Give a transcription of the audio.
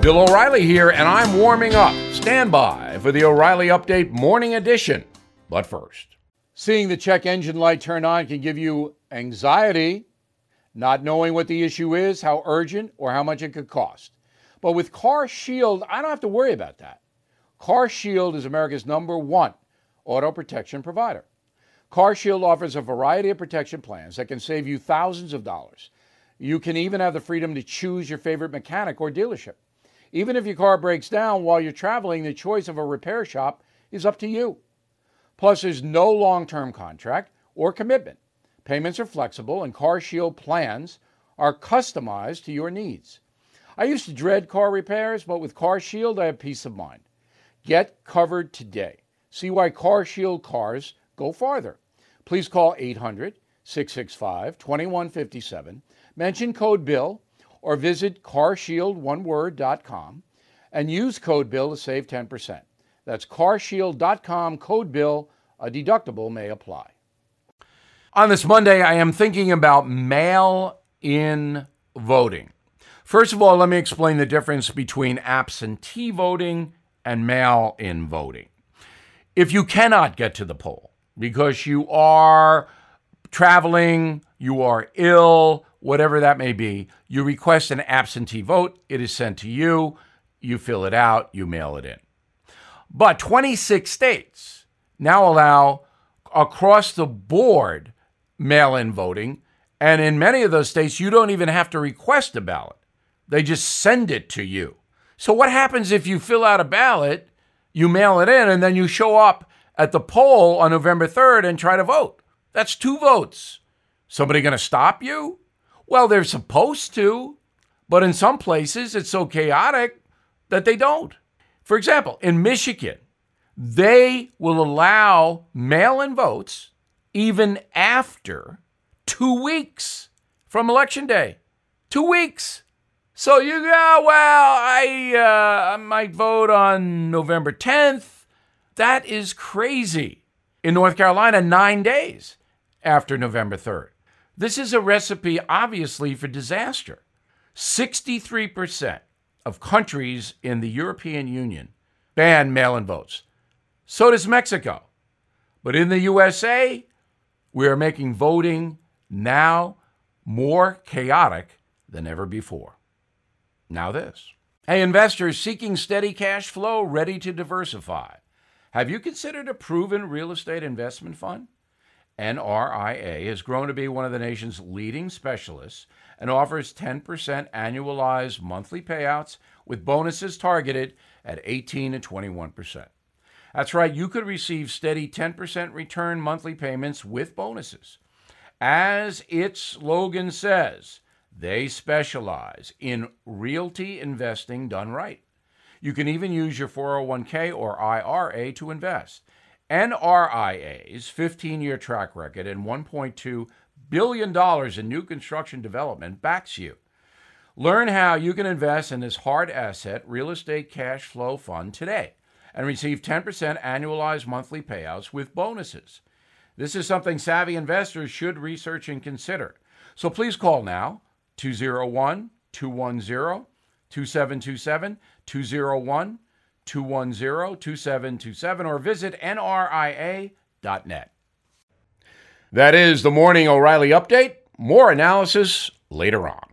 Bill O'Reilly here, and I'm warming up. Stand by for the O'Reilly Update Morning Edition. But first, seeing the check engine light turn on can give you anxiety, not knowing what the issue is, how urgent, or how much it could cost. But with Car Shield, I don't have to worry about that. Car Shield is America's number one auto protection provider. Car Shield offers a variety of protection plans that can save you thousands of dollars. You can even have the freedom to choose your favorite mechanic or dealership. Even if your car breaks down while you're traveling, the choice of a repair shop is up to you. Plus, there's no long term contract or commitment. Payments are flexible, and Car Shield plans are customized to your needs. I used to dread car repairs, but with Car Shield, I have peace of mind. Get covered today. See why Car Shield cars go farther. Please call 800 665 2157, mention code BILL or visit carshieldoneword.com and use code BILL to save 10%. That's carshield.com, code BILL. A deductible may apply. On this Monday, I am thinking about mail in voting. First of all, let me explain the difference between absentee voting and mail in voting. If you cannot get to the poll because you are traveling, you are ill, whatever that may be, you request an absentee vote. It is sent to you. You fill it out, you mail it in. But 26 states now allow across the board mail in voting. And in many of those states, you don't even have to request a ballot, they just send it to you. So, what happens if you fill out a ballot, you mail it in, and then you show up at the poll on November 3rd and try to vote? That's two votes. Somebody going to stop you? Well, they're supposed to, but in some places it's so chaotic that they don't. For example, in Michigan, they will allow mail in votes even after two weeks from election day. Two weeks. So you go, well, I, uh, I might vote on November 10th. That is crazy. In North Carolina, nine days after November 3rd. This is a recipe, obviously, for disaster. 63% of countries in the European Union ban mail in votes. So does Mexico. But in the USA, we are making voting now more chaotic than ever before. Now, this. Hey, investors seeking steady cash flow, ready to diversify. Have you considered a proven real estate investment fund? NRIA has grown to be one of the nation's leading specialists and offers 10% annualized monthly payouts with bonuses targeted at 18 and 21%. That's right, you could receive steady 10% return monthly payments with bonuses. As its slogan says, they specialize in realty investing done right. You can even use your 401k or IRA to invest. NRIA's 15 year track record and $1.2 billion in new construction development backs you. Learn how you can invest in this hard asset real estate cash flow fund today and receive 10% annualized monthly payouts with bonuses. This is something savvy investors should research and consider. So please call now 201 210 2727 201 210 2727 or visit nria.net. That is the Morning O'Reilly Update. More analysis later on.